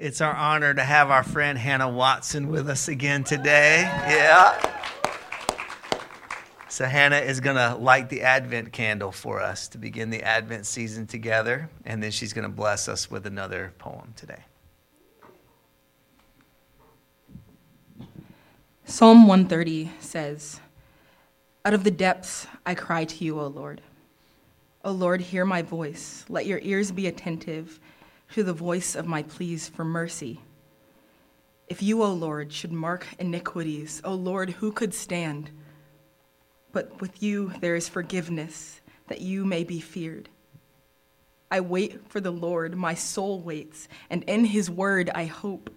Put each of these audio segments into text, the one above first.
It's our honor to have our friend Hannah Watson with us again today. Yeah. So, Hannah is going to light the Advent candle for us to begin the Advent season together, and then she's going to bless us with another poem today. Psalm 130 says, Out of the depths I cry to you, O Lord. O Lord, hear my voice. Let your ears be attentive to the voice of my pleas for mercy. If you, O Lord, should mark iniquities, O Lord, who could stand? But with you there is forgiveness, that you may be feared. I wait for the Lord, my soul waits, and in his word I hope.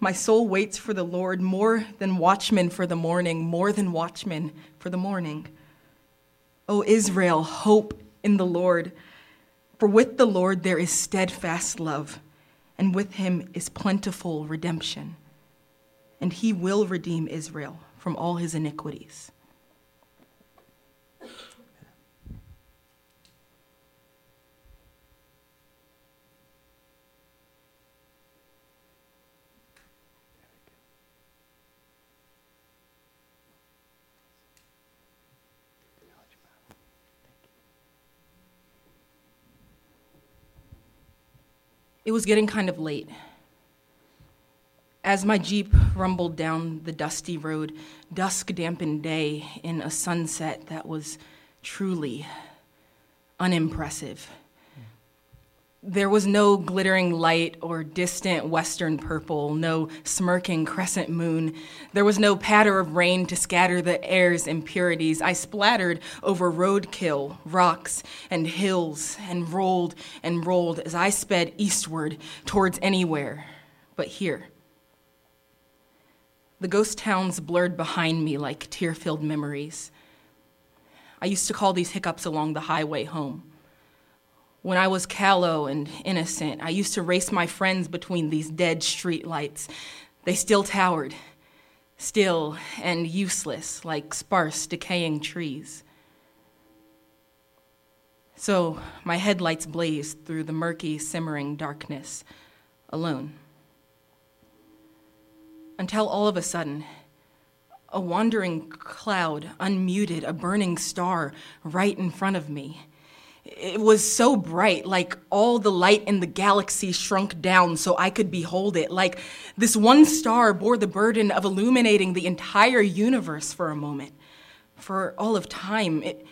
My soul waits for the Lord more than watchmen for the morning, more than watchmen for the morning. O Israel, hope in the Lord. For with the Lord there is steadfast love, and with him is plentiful redemption. And he will redeem Israel from all his iniquities. It was getting kind of late. As my Jeep rumbled down the dusty road, dusk dampened day in a sunset that was truly unimpressive. There was no glittering light or distant western purple, no smirking crescent moon. There was no patter of rain to scatter the air's impurities. I splattered over roadkill, rocks, and hills, and rolled and rolled as I sped eastward towards anywhere but here. The ghost towns blurred behind me like tear filled memories. I used to call these hiccups along the highway home. When I was callow and innocent, I used to race my friends between these dead streetlights. They still towered, still and useless, like sparse, decaying trees. So my headlights blazed through the murky, simmering darkness, alone. Until all of a sudden, a wandering cloud unmuted a burning star right in front of me it was so bright, like all the light in the galaxy shrunk down so I could behold it. Like this one star bore the burden of illuminating the entire universe for a moment, for all of time. It,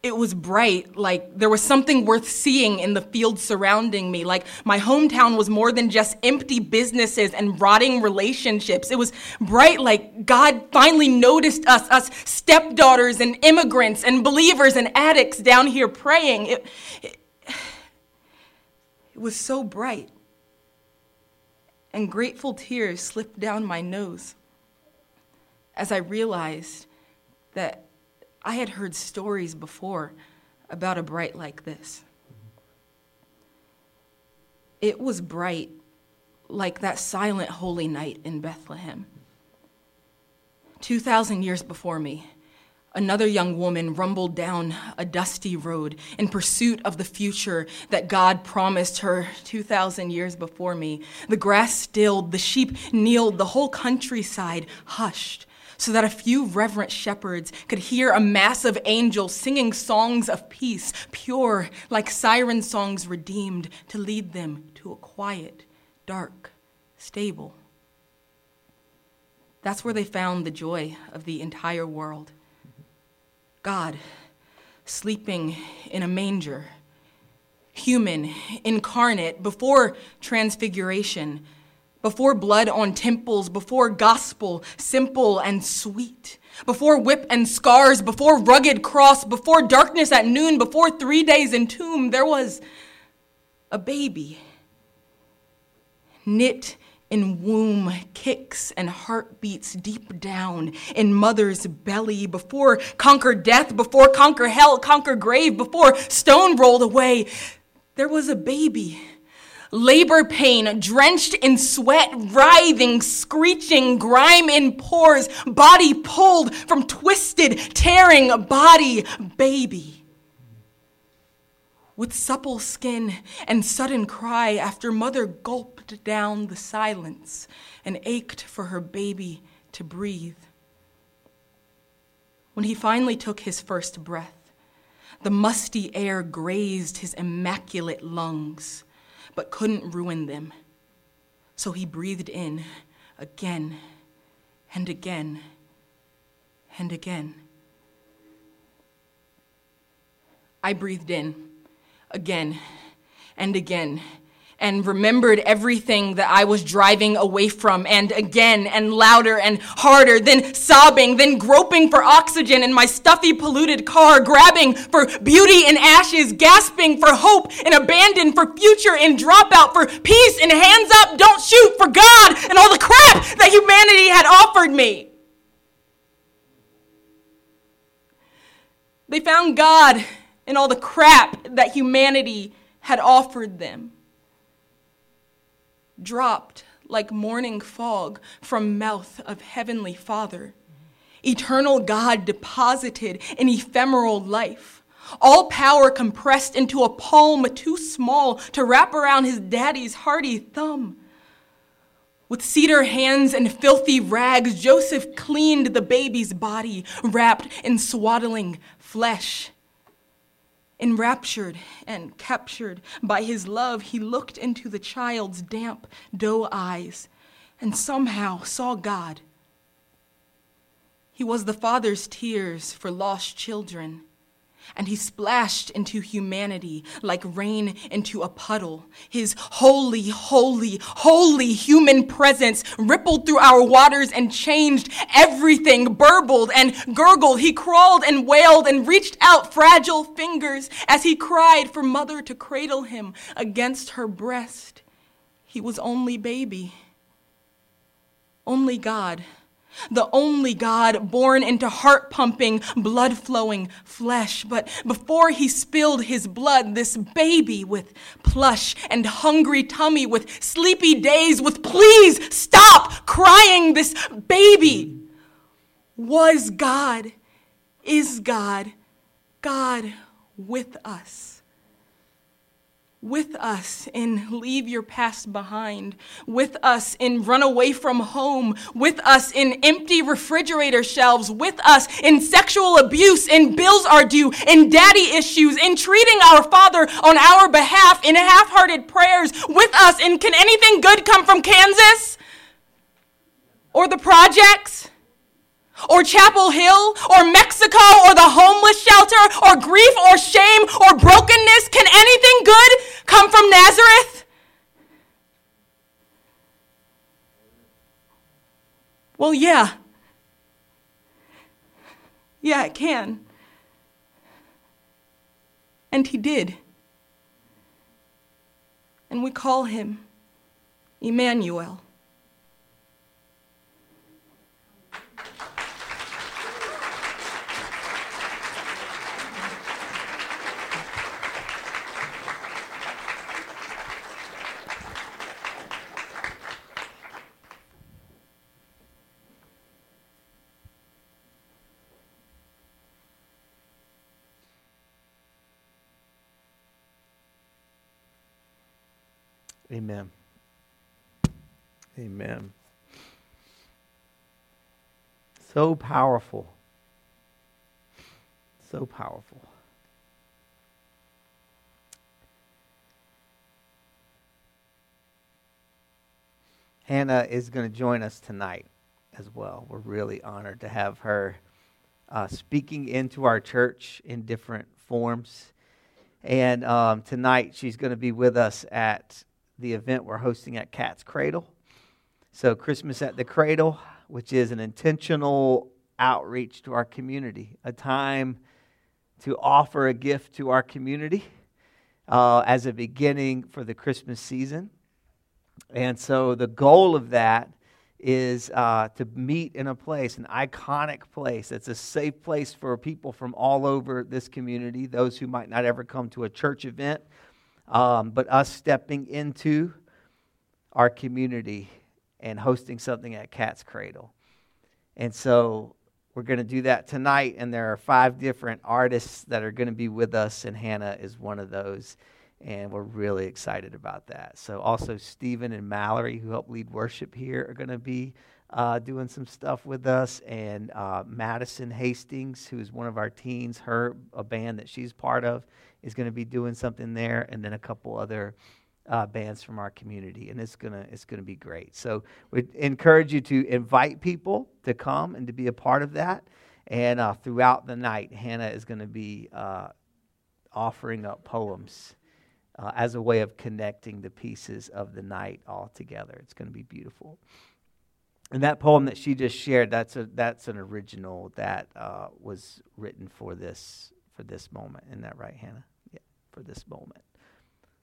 it was bright, like there was something worth seeing in the fields surrounding me. Like my hometown was more than just empty businesses and rotting relationships. It was bright, like God finally noticed us, us stepdaughters and immigrants and believers and addicts down here praying. It, it, it was so bright. And grateful tears slipped down my nose as I realized that I had heard stories before about a bright like this. It was bright like that silent holy night in Bethlehem. 2,000 years before me, another young woman rumbled down a dusty road in pursuit of the future that God promised her 2,000 years before me. The grass stilled, the sheep kneeled, the whole countryside hushed so that a few reverent shepherds could hear a mass of angels singing songs of peace, pure like siren songs redeemed, to lead them to a quiet, dark stable. That's where they found the joy of the entire world. God sleeping in a manger, human, incarnate, before transfiguration before blood on temples, before gospel simple and sweet, before whip and scars, before rugged cross, before darkness at noon, before three days in tomb, there was a baby knit in womb, kicks and heartbeats deep down in mother's belly, before conquer death, before conquer hell, conquer grave, before stone rolled away. There was a baby labor pain, drenched in sweat, writhing, screeching, grime in pores, body pulled from twisted, tearing body, baby. with supple skin and sudden cry after mother gulped down the silence and ached for her baby to breathe. When he finally took his first breath, the musty air grazed his immaculate lungs, but couldn't ruin them. So he breathed in again and again and again. I breathed in again and again and remembered everything that I was driving away from, and again and louder and harder, then sobbing, then groping for oxygen in my stuffy, polluted car, grabbing for beauty in ashes, gasping for hope and abandon, for future and dropout, for peace and hands up, don't shoot, for God and all the crap that humanity had offered me. They found God in all the crap that humanity had offered them dropped like morning fog from mouth of heavenly Father. Eternal God deposited in ephemeral life. All power compressed into a palm too small to wrap around his daddy's hardy thumb. With cedar hands and filthy rags, Joseph cleaned the baby's body, wrapped in swaddling flesh. Enraptured and captured by his love, he looked into the child's damp doe eyes and somehow saw God. He was the father's tears for lost children and he splashed into humanity like rain into a puddle. His holy, holy, holy human presence rippled through our waters and changed everything, burbled and gurgled. He crawled and wailed and reached out fragile fingers as he cried for mother to cradle him against her breast. He was only baby, only God the only God born into heart pumping, blood flowing flesh. But before he spilled his blood, this baby with plush and hungry tummy, with sleepy days, with please stop crying, this baby was God, is God, God with us with us in leave your past behind, with us in run away from home, with us in empty refrigerator shelves, with us in sexual abuse, in bills are due, in daddy issues, in treating our father on our behalf, in half hearted prayers, with us in can anything good come from Kansas? Or the projects? Or Chapel Hill or Mexico or the homeless shelter or grief or shame or brokenness? Can anything good come from Nazareth? Well, yeah. Yeah, it can. And he did. And we call him Emmanuel. Amen. Amen. So powerful. So powerful. Hannah is going to join us tonight as well. We're really honored to have her uh, speaking into our church in different forms. And um, tonight she's going to be with us at the event we're hosting at Cat's Cradle. So, Christmas at the Cradle, which is an intentional outreach to our community, a time to offer a gift to our community uh, as a beginning for the Christmas season. And so, the goal of that is uh, to meet in a place, an iconic place that's a safe place for people from all over this community, those who might not ever come to a church event um, but us stepping into our community and hosting something at Cat's Cradle. And so we're going to do that tonight, and there are five different artists that are going to be with us, and Hannah is one of those. And we're really excited about that. So, also, Stephen and Mallory, who help lead worship here, are going to be uh, doing some stuff with us, and uh, Madison Hastings, who is one of our teens, her a band that she's part of, is going to be doing something there, and then a couple other uh, bands from our community, and it's gonna it's gonna be great. So we encourage you to invite people to come and to be a part of that. And uh, throughout the night, Hannah is going to be uh, offering up poems uh, as a way of connecting the pieces of the night all together. It's going to be beautiful. And that poem that she just shared, that's a that's an original that uh, was written for this for this moment. Isn't that right, Hannah? Yeah, for this moment.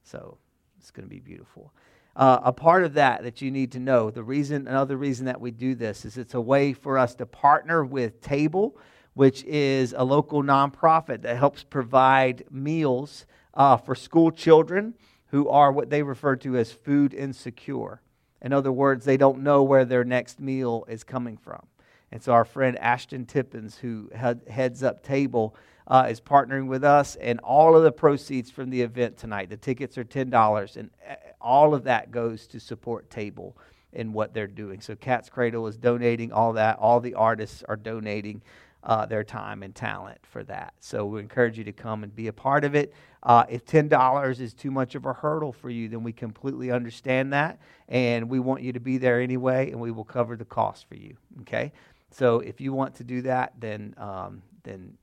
So it's going to be beautiful. Uh, a part of that that you need to know, the reason, another reason that we do this is it's a way for us to partner with Table, which is a local nonprofit that helps provide meals uh, for school children who are what they refer to as food insecure. In other words, they don't know where their next meal is coming from. And so our friend Ashton Tippins, who heads up Table, uh, is partnering with us, and all of the proceeds from the event tonight, the tickets are $10, and uh, all of that goes to support Table in what they're doing. So Cat's Cradle is donating all that. All the artists are donating uh, their time and talent for that. So we encourage you to come and be a part of it. Uh, if $10 is too much of a hurdle for you, then we completely understand that. And we want you to be there anyway, and we will cover the cost for you. Okay? So if you want to do that, then, um, then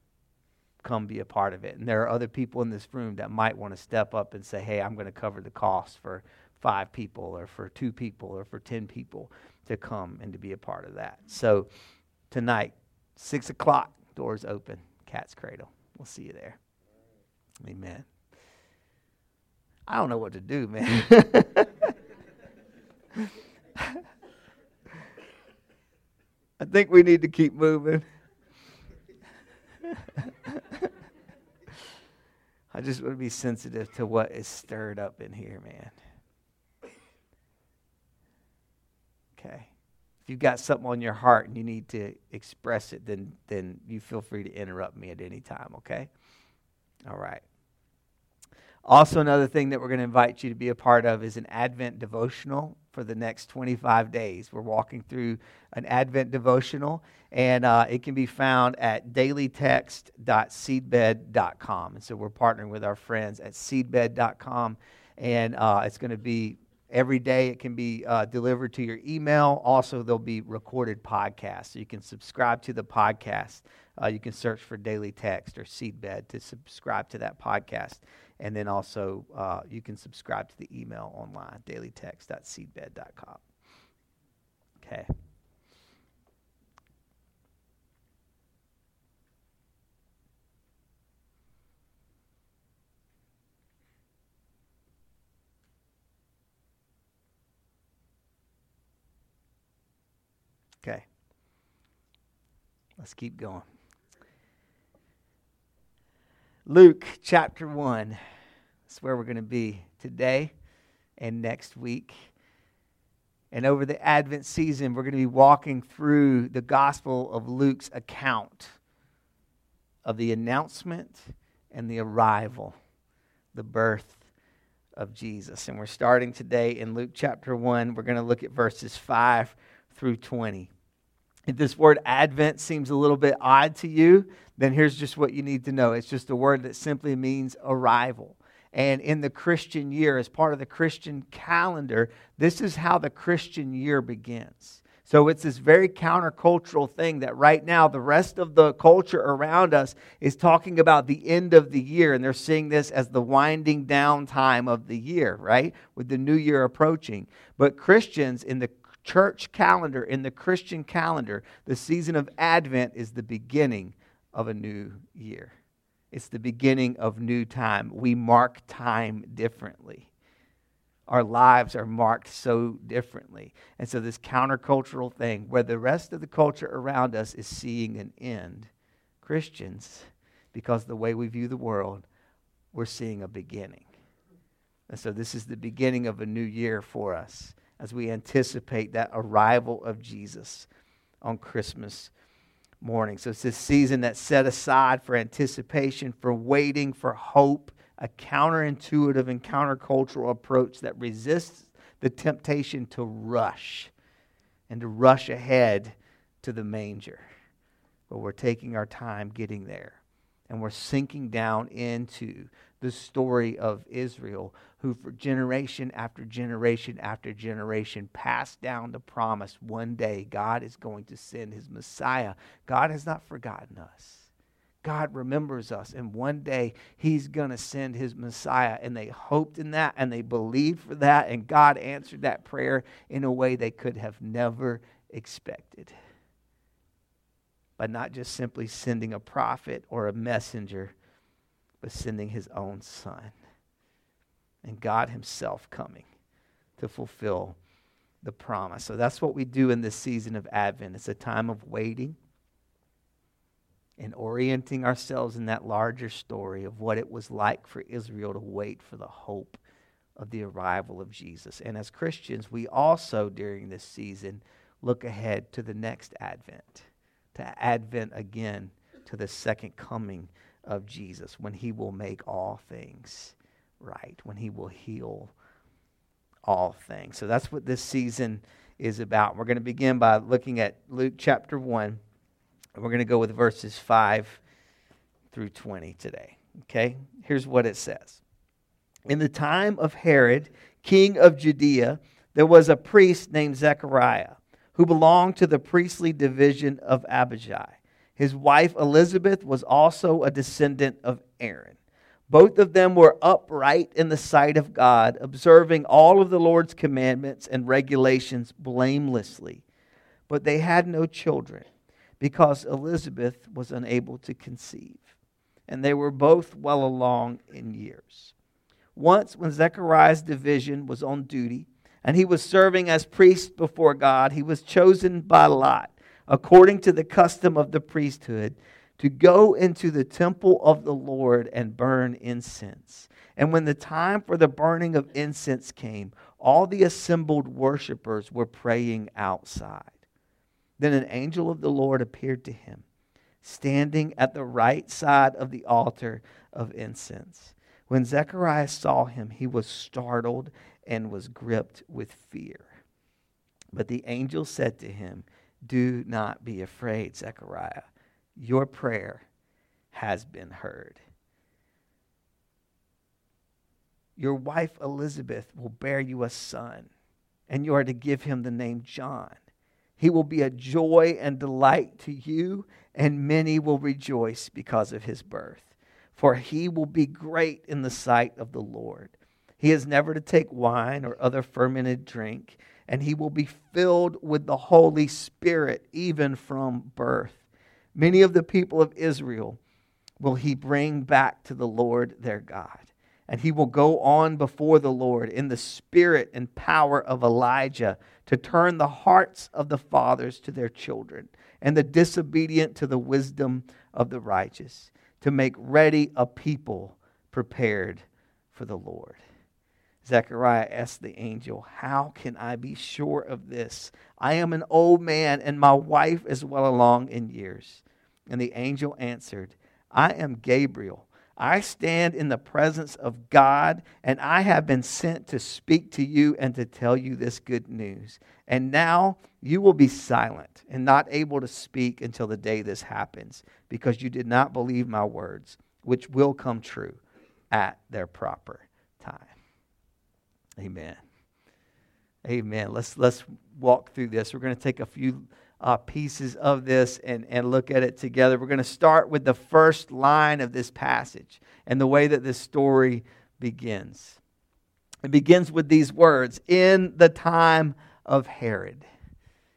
come be a part of it. And there are other people in this room that might want to step up and say, hey, I'm going to cover the cost for five people or for two people or for 10 people to come and to be a part of that. So tonight, 6 o'clock, doors open, Cat's Cradle. We'll see you there. Amen. I don't know what to do, man. I think we need to keep moving. I just want to be sensitive to what is stirred up in here, man. Okay. If you've got something on your heart and you need to express it, then then you feel free to interrupt me at any time, okay? All right. Also, another thing that we're going to invite you to be a part of is an Advent devotional for the next 25 days. We're walking through an Advent devotional, and uh, it can be found at dailytext.seedbed.com. And so we're partnering with our friends at seedbed.com, and uh, it's going to be every day. It can be uh, delivered to your email. Also, there'll be recorded podcasts, so you can subscribe to the podcast. Uh, you can search for Daily Text or Seedbed to subscribe to that podcast. And then also, uh, you can subscribe to the email online, dailytext.seedbed.com. Okay. Okay. Let's keep going. Luke chapter 1. That's where we're going to be today and next week. And over the Advent season, we're going to be walking through the Gospel of Luke's account of the announcement and the arrival, the birth of Jesus. And we're starting today in Luke chapter 1. We're going to look at verses 5 through 20. If this word Advent seems a little bit odd to you, then here's just what you need to know it's just a word that simply means arrival. And in the Christian year, as part of the Christian calendar, this is how the Christian year begins. So it's this very countercultural thing that right now the rest of the culture around us is talking about the end of the year, and they're seeing this as the winding down time of the year, right? With the new year approaching. But Christians in the church calendar, in the Christian calendar, the season of Advent is the beginning of a new year. It's the beginning of new time. We mark time differently. Our lives are marked so differently. And so, this countercultural thing where the rest of the culture around us is seeing an end, Christians, because the way we view the world, we're seeing a beginning. And so, this is the beginning of a new year for us as we anticipate that arrival of Jesus on Christmas morning. So it's this season that's set aside for anticipation, for waiting, for hope, a counterintuitive and countercultural approach that resists the temptation to rush and to rush ahead to the manger. But we're taking our time getting there. And we're sinking down into the story of Israel, who for generation after generation after generation passed down the promise one day God is going to send his Messiah. God has not forgotten us. God remembers us, and one day He's going to send His Messiah. And they hoped in that, and they believed for that, and God answered that prayer in a way they could have never expected. By not just simply sending a prophet or a messenger, but sending His own Son. And God Himself coming to fulfill the promise. So that's what we do in this season of Advent. It's a time of waiting and orienting ourselves in that larger story of what it was like for Israel to wait for the hope of the arrival of Jesus. And as Christians, we also, during this season, look ahead to the next Advent, to Advent again, to the second coming of Jesus, when he will make all things right, when he will heal all things. So that's what this season is about. We're going to begin by looking at Luke chapter 1 we're going to go with verses 5 through 20 today. Okay? Here's what it says In the time of Herod, king of Judea, there was a priest named Zechariah who belonged to the priestly division of Abijah. His wife Elizabeth was also a descendant of Aaron. Both of them were upright in the sight of God, observing all of the Lord's commandments and regulations blamelessly. But they had no children because Elizabeth was unable to conceive, and they were both well along in years. Once, when Zechariah's division was on duty, and he was serving as priest before God, he was chosen by Lot, according to the custom of the priesthood, to go into the temple of the Lord and burn incense. And when the time for the burning of incense came, all the assembled worshippers were praying outside. Then an angel of the Lord appeared to him, standing at the right side of the altar of incense. When Zechariah saw him, he was startled and was gripped with fear. But the angel said to him, Do not be afraid, Zechariah. Your prayer has been heard. Your wife Elizabeth will bear you a son, and you are to give him the name John. He will be a joy and delight to you, and many will rejoice because of his birth. For he will be great in the sight of the Lord. He is never to take wine or other fermented drink, and he will be filled with the Holy Spirit even from birth. Many of the people of Israel will he bring back to the Lord their God. And he will go on before the Lord in the spirit and power of Elijah to turn the hearts of the fathers to their children, and the disobedient to the wisdom of the righteous, to make ready a people prepared for the Lord. Zechariah asked the angel, How can I be sure of this? I am an old man, and my wife is well along in years. And the angel answered, I am Gabriel I stand in the presence of God, and I have been sent to speak to you and to tell you this good news. And now you will be silent and not able to speak until the day this happens, because you did not believe my words, which will come true at their proper. Amen. Amen. Let's let's walk through this. We're going to take a few uh, pieces of this and, and look at it together. We're going to start with the first line of this passage and the way that this story begins. It begins with these words In the time of Herod.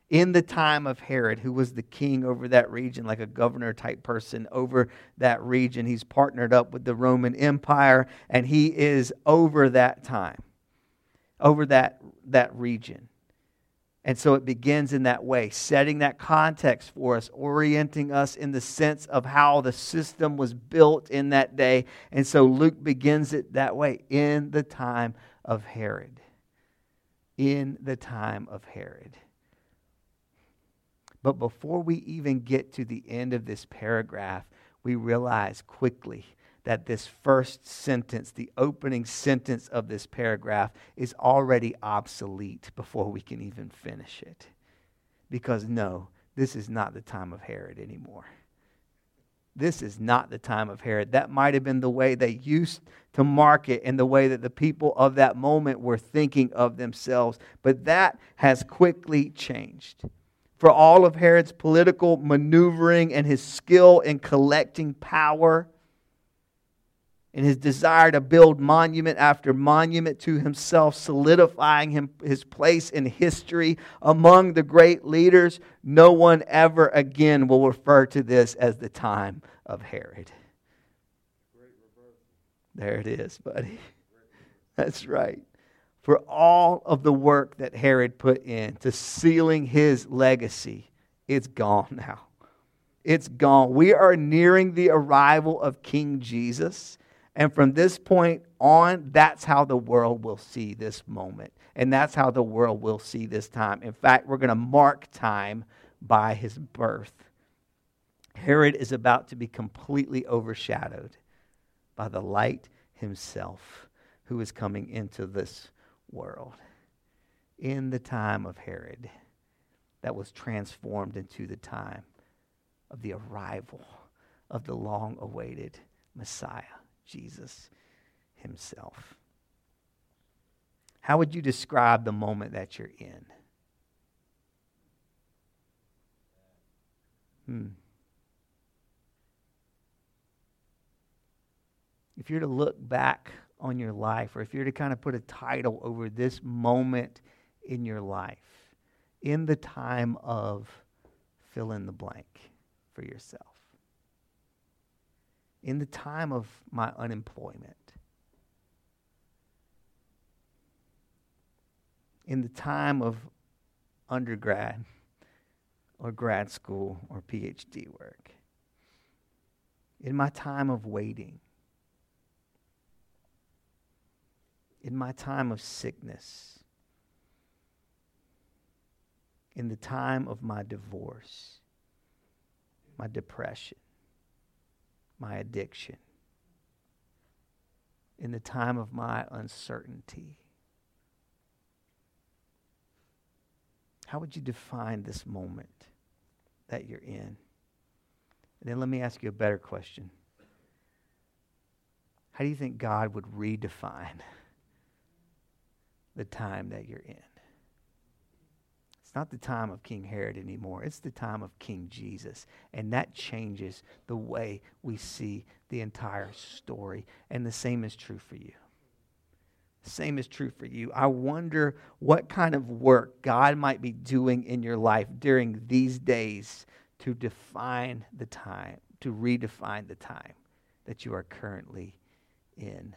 In the time of Herod, who was the king over that region, like a governor type person over that region. He's partnered up with the Roman Empire, and he is over that time, over that, that region. And so it begins in that way, setting that context for us, orienting us in the sense of how the system was built in that day. And so Luke begins it that way in the time of Herod. In the time of Herod. But before we even get to the end of this paragraph, we realize quickly that this first sentence, the opening sentence of this paragraph, is already obsolete before we can even finish it. Because no, this is not the time of Herod anymore. This is not the time of Herod. That might have been the way they used to market and the way that the people of that moment were thinking of themselves. But that has quickly changed. For all of Herod's political maneuvering and his skill in collecting power, in his desire to build monument after monument to himself, solidifying him, his place in history among the great leaders, no one ever again will refer to this as the time of Herod. There it is, buddy. That's right. For all of the work that Herod put in to sealing his legacy, it's gone now. It's gone. We are nearing the arrival of King Jesus. And from this point on, that's how the world will see this moment. And that's how the world will see this time. In fact, we're going to mark time by his birth. Herod is about to be completely overshadowed by the light himself who is coming into this world. In the time of Herod, that was transformed into the time of the arrival of the long awaited Messiah. Jesus himself. How would you describe the moment that you're in? Hmm. If you're to look back on your life, or if you're to kind of put a title over this moment in your life, in the time of fill in the blank for yourself in the time of my unemployment, in the time of undergrad or grad school or PhD work, in my time of waiting, in my time of sickness, in the time of my divorce, my depression, my addiction, in the time of my uncertainty? How would you define this moment that you're in? And then let me ask you a better question. How do you think God would redefine the time that you're in? Not the time of King Herod anymore. It's the time of King Jesus. And that changes the way we see the entire story. And the same is true for you. Same is true for you. I wonder what kind of work God might be doing in your life during these days to define the time, to redefine the time that you are currently in.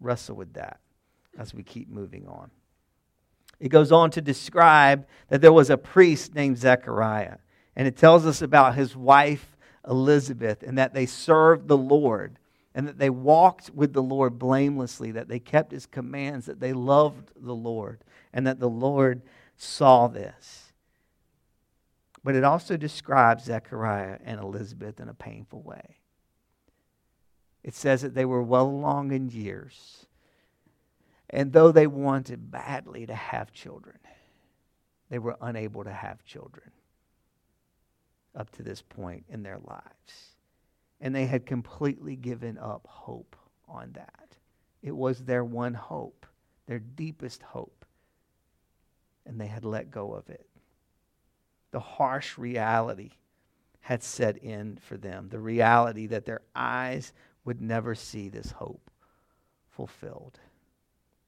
Wrestle with that as we keep moving on. It goes on to describe that there was a priest named Zechariah. And it tells us about his wife Elizabeth and that they served the Lord and that they walked with the Lord blamelessly, that they kept his commands, that they loved the Lord, and that the Lord saw this. But it also describes Zechariah and Elizabeth in a painful way. It says that they were well along in years and though they wanted badly to have children, they were unable to have children up to this point in their lives. And they had completely given up hope on that. It was their one hope, their deepest hope. And they had let go of it. The harsh reality had set in for them the reality that their eyes would never see this hope fulfilled.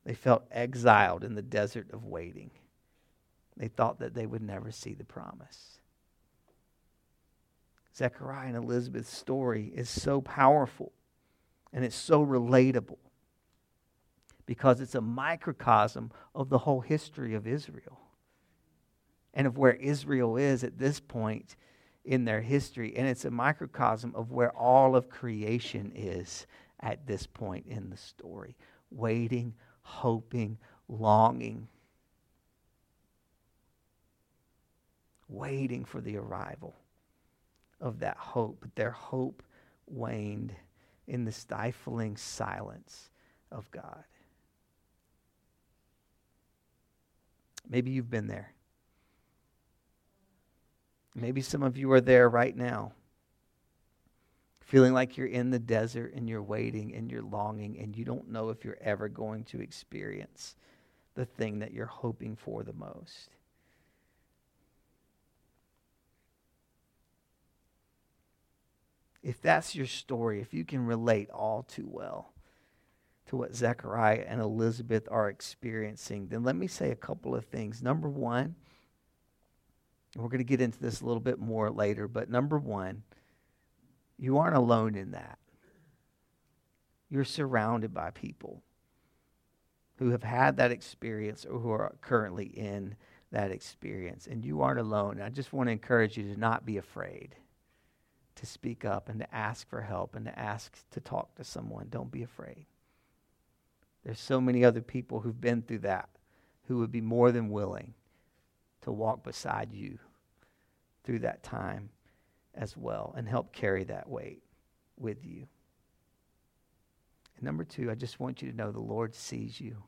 They felt exiled in the desert of waiting. They thought that they would never see the promise. Zechariah and Elizabeth's story is so powerful and it's so relatable because it's a microcosm of the whole history of Israel and of where Israel is at this point in their history. And it's a microcosm of where all of creation is at this point in the story, waiting hoping, longing. waiting for the arrival of that hope. But their hope waned in the stifling silence of God. Maybe you've been there. Maybe some of you are there right now, feeling like you're in the desert and you're waiting and you're longing and you don't know if you're ever going to experience the thing that you're hoping for the most. If that's your story, if you can relate all too well to what Zechariah and Elizabeth are experiencing, then let me say a couple of things. Number one, we're going to get into this a little bit more later, but number one, you aren't alone in that. You're surrounded by people who have had that experience or who are currently in that experience, and you aren't alone. I just want to encourage you to not be afraid to speak up and to ask for help and to ask to talk to someone. Don't be afraid. There's so many other people who've been through that who would be more than willing to walk beside you through that time as well and help carry that weight with you. And number two, I just want you to know the Lord sees you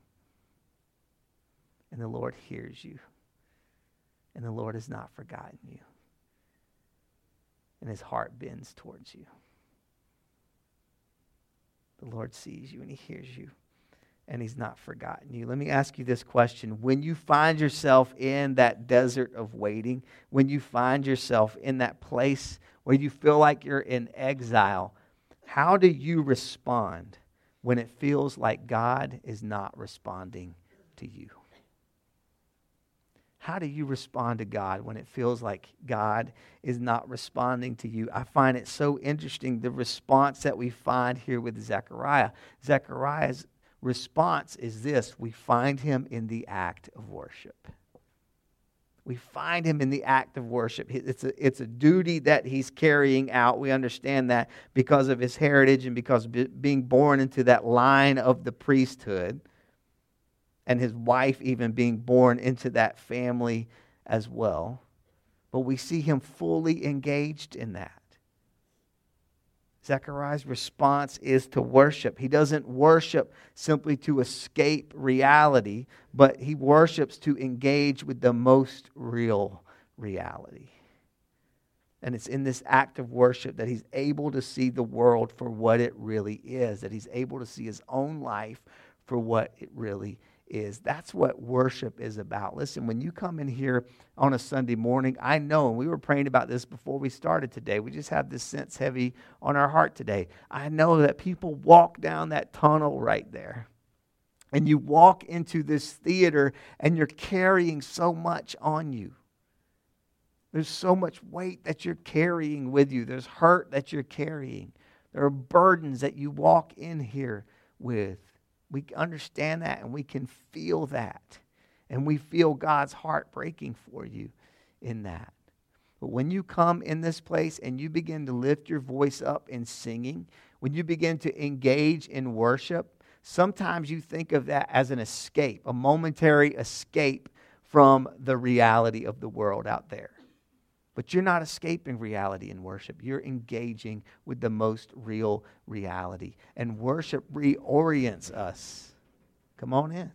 and the Lord hears you and the Lord has not forgotten you and his heart bends towards you. The Lord sees you and he hears you and he's not forgotten you. Let me ask you this question. When you find yourself in that desert of waiting, when you find yourself in that place where you feel like you're in exile, how do you respond when it feels like God is not responding to you? How do you respond to God when it feels like God is not responding to you? I find it so interesting the response that we find here with Zechariah. Zechariah's response is this we find him in the act of worship. We find him in the act of worship. It's a, it's a duty that he's carrying out. We understand that because of his heritage and because being born into that line of the priesthood and his wife even being born into that family as well. But we see him fully engaged in that. Zechariah's response is to worship. He doesn't worship simply to escape reality, but he worships to engage with the most real reality. And it's in this act of worship that he's able to see the world for what it really is, that he's able to see his own life for what it really is. Is that's what worship is about. Listen, when you come in here on a Sunday morning, I know, and we were praying about this before we started today. We just have this sense heavy on our heart today. I know that people walk down that tunnel right there. And you walk into this theater and you're carrying so much on you. There's so much weight that you're carrying with you. There's hurt that you're carrying. There are burdens that you walk in here with. We understand that and we can feel that. And we feel God's heart breaking for you in that. But when you come in this place and you begin to lift your voice up in singing, when you begin to engage in worship, sometimes you think of that as an escape, a momentary escape from the reality of the world out there. But you're not escaping reality in worship. You're engaging with the most real reality. And worship reorients us. Come on in.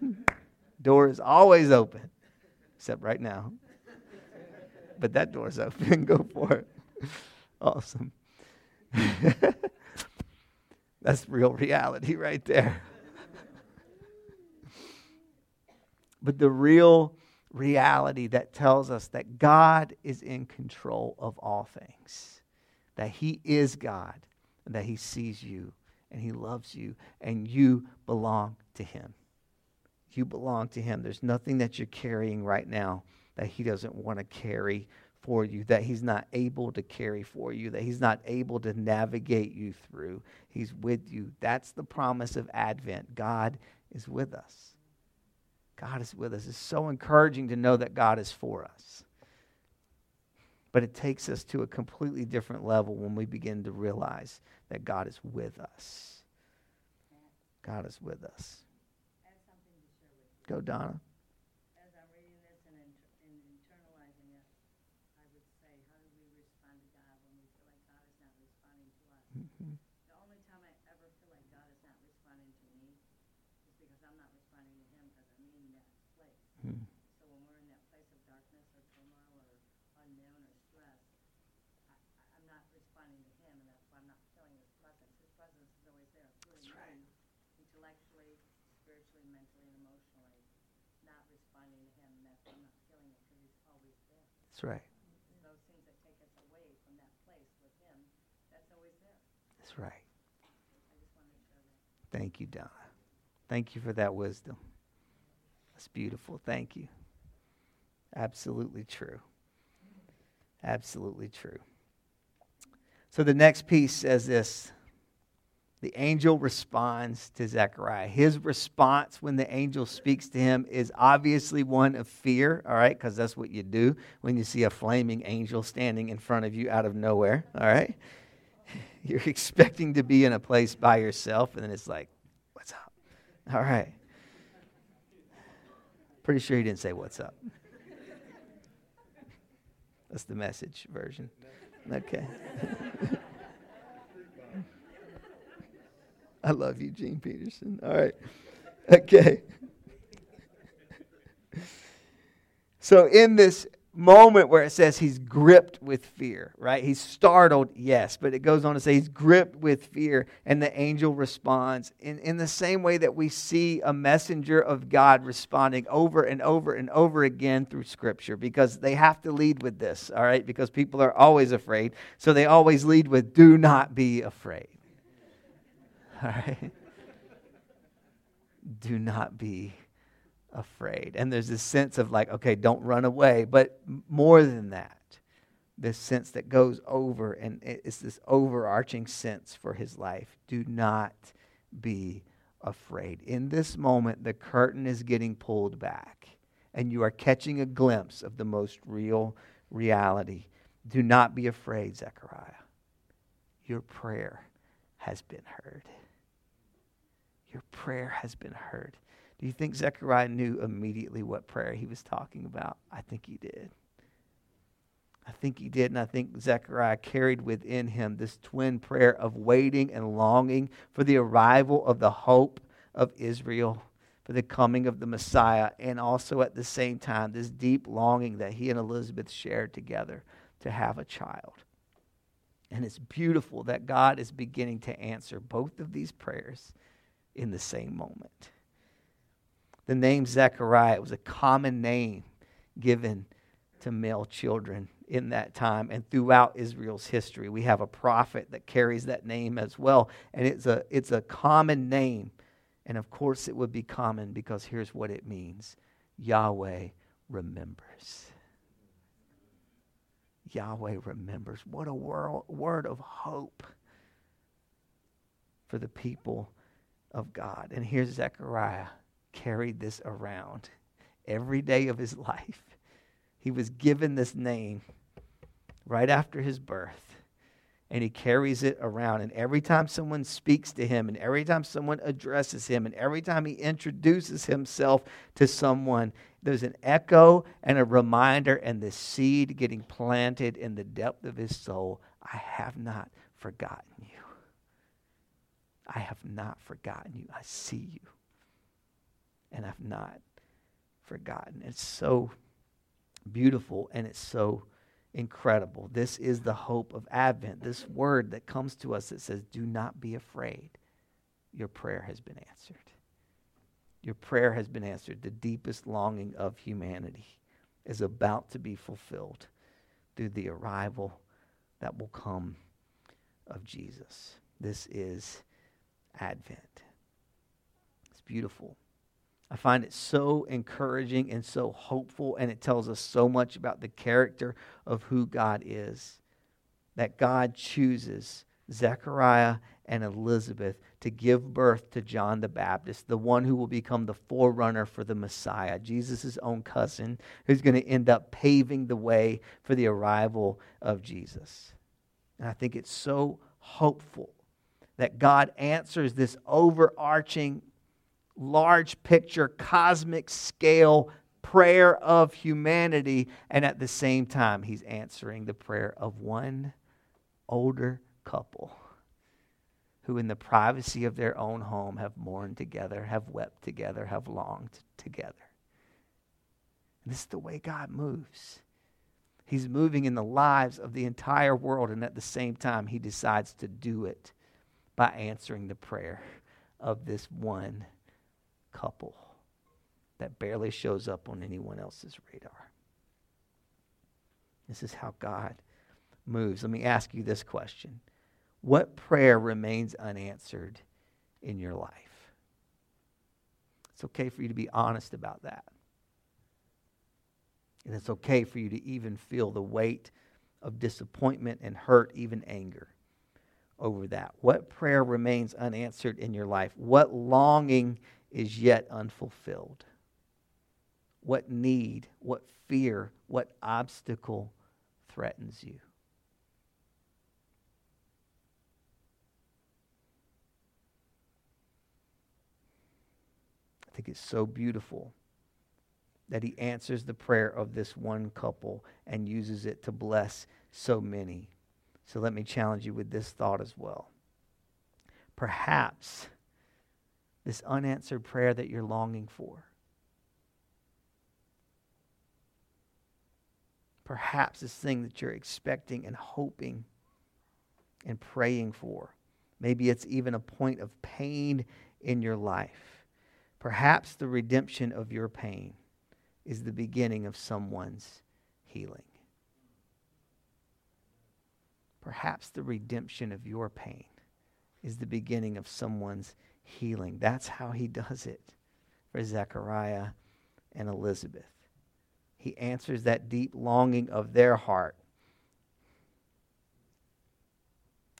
door is always open, except right now. But that door's open. Go for it. Awesome. That's real reality right there. but the real reality that tells us that God is in control of all things, that He is God, and that He sees you, and He loves you, and you belong to Him. You belong to Him. There's nothing that you're carrying right now that He doesn't want to carry for you, that He's not able to carry for you, that He's not able to navigate you through. He's with you. That's the promise of Advent. God is with us. God is with us. It's so encouraging to know that God is for us. But it takes us to a completely different level when we begin to realize that God is with us. God is with us. Go, Donna. Mm-hmm. The only time I ever feel like God is not responding to me is because I'm not responding. That's right. Those things that take us away from that place with Him, that's always there. That's right. Thank you, Donna. Thank you for that wisdom. That's beautiful. Thank you. Absolutely true. Absolutely true. So the next piece says this the angel responds to Zechariah. His response when the angel speaks to him is obviously one of fear, all right, because that's what you do when you see a flaming angel standing in front of you out of nowhere, all right? You're expecting to be in a place by yourself, and then it's like, what's up? All right. Pretty sure he didn't say what's up. That's the message version. Okay. I love you, Gene Peterson. All right. Okay. So, in this moment where it says he's gripped with fear, right? He's startled, yes, but it goes on to say he's gripped with fear, and the angel responds in, in the same way that we see a messenger of God responding over and over and over again through Scripture, because they have to lead with this, all right? Because people are always afraid, so they always lead with, do not be afraid. All right? Do not be afraid. And there's this sense of like, okay, don't run away. But more than that, this sense that goes over, and it's this overarching sense for his life. Do not be afraid. In this moment, the curtain is getting pulled back, and you are catching a glimpse of the most real reality. Do not be afraid, Zechariah. Your prayer has been heard. Your prayer has been heard. Do you think Zechariah knew immediately what prayer he was talking about? I think he did. I think he did, and I think Zechariah carried within him this twin prayer of waiting and longing for the arrival of the hope of Israel, for the coming of the Messiah, and also at the same time, this deep longing that he and Elizabeth shared together to have a child. And it's beautiful that God is beginning to answer both of these prayers in the same moment. The name Zechariah was a common name given to male children in that time and throughout Israel's history. We have a prophet that carries that name as well, and it's a, it's a common name. And of course, it would be common because here's what it means Yahweh remembers. Yahweh remembers. What a world, word of hope for the people of God. And here's Zechariah carried this around every day of his life. He was given this name right after his birth. And he carries it around. And every time someone speaks to him, and every time someone addresses him, and every time he introduces himself to someone, there's an echo and a reminder and the seed getting planted in the depth of his soul. I have not forgotten you. I have not forgotten you. I see you. And I've not forgotten. It's so beautiful and it's so incredible. This is the hope of Advent. This word that comes to us that says, Do not be afraid. Your prayer has been answered. Your prayer has been answered. The deepest longing of humanity is about to be fulfilled through the arrival that will come of Jesus. This is Advent. It's beautiful. I find it so encouraging and so hopeful, and it tells us so much about the character of who God is. That God chooses Zechariah and Elizabeth to give birth to John the Baptist, the one who will become the forerunner for the Messiah, Jesus' own cousin, who's going to end up paving the way for the arrival of Jesus. And I think it's so hopeful that God answers this overarching, large picture, cosmic scale prayer of humanity, and at the same time, He's answering the prayer of one older couple who, in the privacy of their own home, have mourned together, have wept together, have longed together. And This is the way God moves. He's moving in the lives of the entire world, and at the same time, He decides to do it by answering the prayer of this one couple that barely shows up on anyone else's radar. This is how God moves. Let me ask you this question What prayer remains unanswered in your life? It's okay for you to be honest about that. And it's okay for you to even feel the weight of disappointment and hurt, even anger over that. What prayer remains unanswered in your life? What longing is yet unfulfilled? What need, what fear, what obstacle threatens you? I think it's so beautiful that he answers the prayer of this one couple and uses it to bless so many. So let me challenge you with this thought as well. Perhaps this unanswered prayer that you're longing for, perhaps this thing that you're expecting and hoping and praying for, maybe it's even a point of pain in your life. Perhaps the redemption of your pain is the beginning of someone's healing. Perhaps the redemption of your pain is the beginning of someone's healing. That's how he does it for Zechariah and Elizabeth. He answers that deep longing of their heart.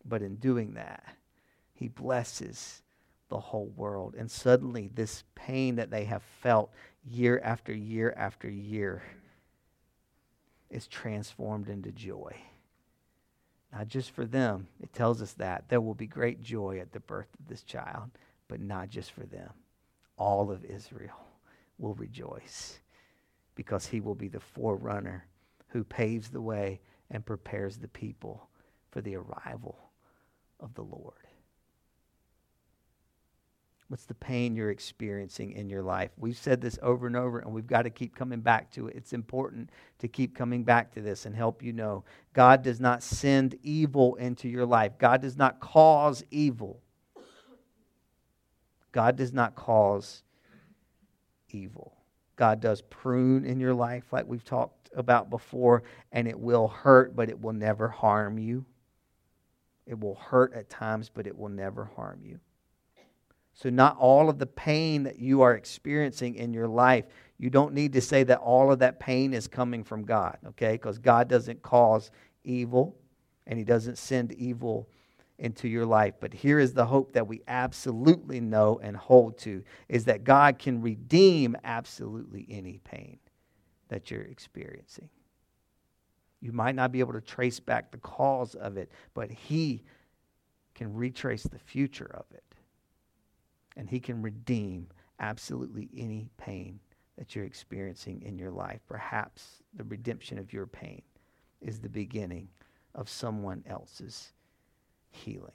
But in doing that, he blesses the whole world. And suddenly, this pain that they have felt year after year after year is transformed into joy. Not just for them, it tells us that there will be great joy at the birth of this child, but not just for them. All of Israel will rejoice because he will be the forerunner who paves the way and prepares the people for the arrival of the Lord. What's the pain you're experiencing in your life? We've said this over and over, and we've got to keep coming back to it. It's important to keep coming back to this and help you know God does not send evil into your life, God does not cause evil. God does not cause evil. God does prune in your life, like we've talked about before, and it will hurt, but it will never harm you. It will hurt at times, but it will never harm you. So, not all of the pain that you are experiencing in your life, you don't need to say that all of that pain is coming from God, okay? Because God doesn't cause evil and He doesn't send evil into your life. But here is the hope that we absolutely know and hold to is that God can redeem absolutely any pain that you're experiencing. You might not be able to trace back the cause of it, but He can retrace the future of it and He can redeem absolutely any pain that you're experiencing in your life. Perhaps the redemption of your pain is the beginning of someone else's healing.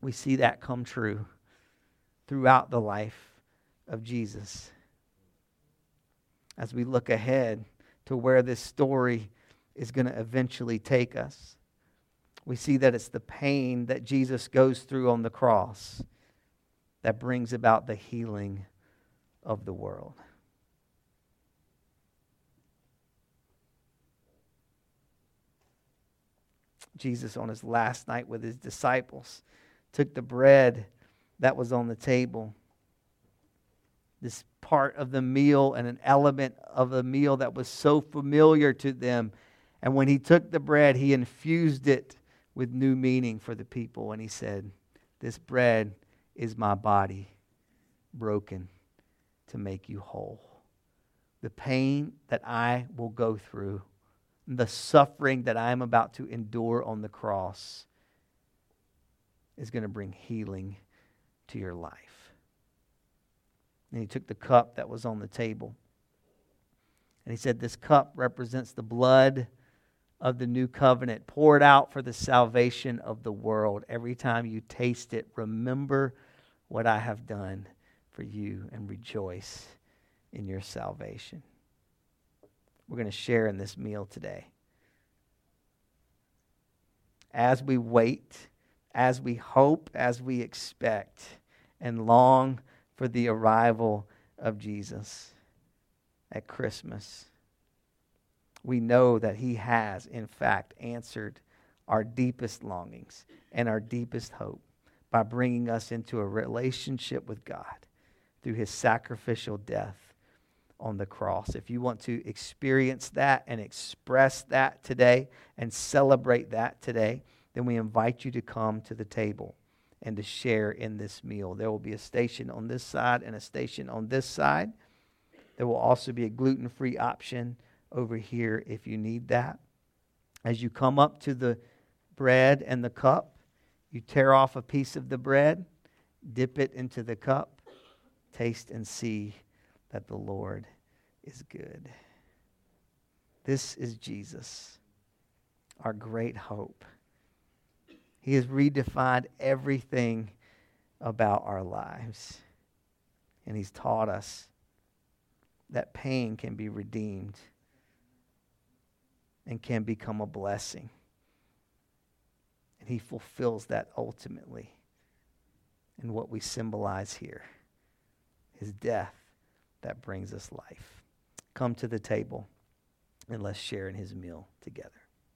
We see that come true throughout the life of Jesus. As we look ahead to where this story is going to eventually take us, we see that it's the pain that Jesus goes through on the cross that brings about the healing of the world. Jesus, on his last night with his disciples, took the bread that was on the table, this part of the meal and an element of the meal that was so familiar to them. And when he took the bread, he infused it with new meaning for the people. And he said, This bread is my body broken to make you whole. The pain that I will go through, the suffering that I am about to endure on the cross, is going to bring healing to your life. And he took the cup that was on the table. And he said, This cup represents the blood of the new covenant poured out for the salvation of the world. Every time you taste it, remember what I have done for you and rejoice in your salvation. we're going to share in this meal today. As we wait, as we hope, as we expect, and long for the arrival of Jesus at Christmas, we know that He has, in fact, answered our deepest longings and our deepest hope by bringing us into a relationship with God through His sacrificial death on the cross. If you want to experience that and express that today and celebrate that today, then we invite you to come to the table and to share in this meal. There will be a station on this side and a station on this side. There will also be a gluten free option over here if you need that. As you come up to the bread and the cup, you tear off a piece of the bread, dip it into the cup, taste and see that the Lord is good. This is Jesus, our great hope. He has redefined everything about our lives. And He's taught us that pain can be redeemed and can become a blessing. And He fulfills that ultimately in what we symbolize here His death that brings us life. Come to the table and let's share in His meal together.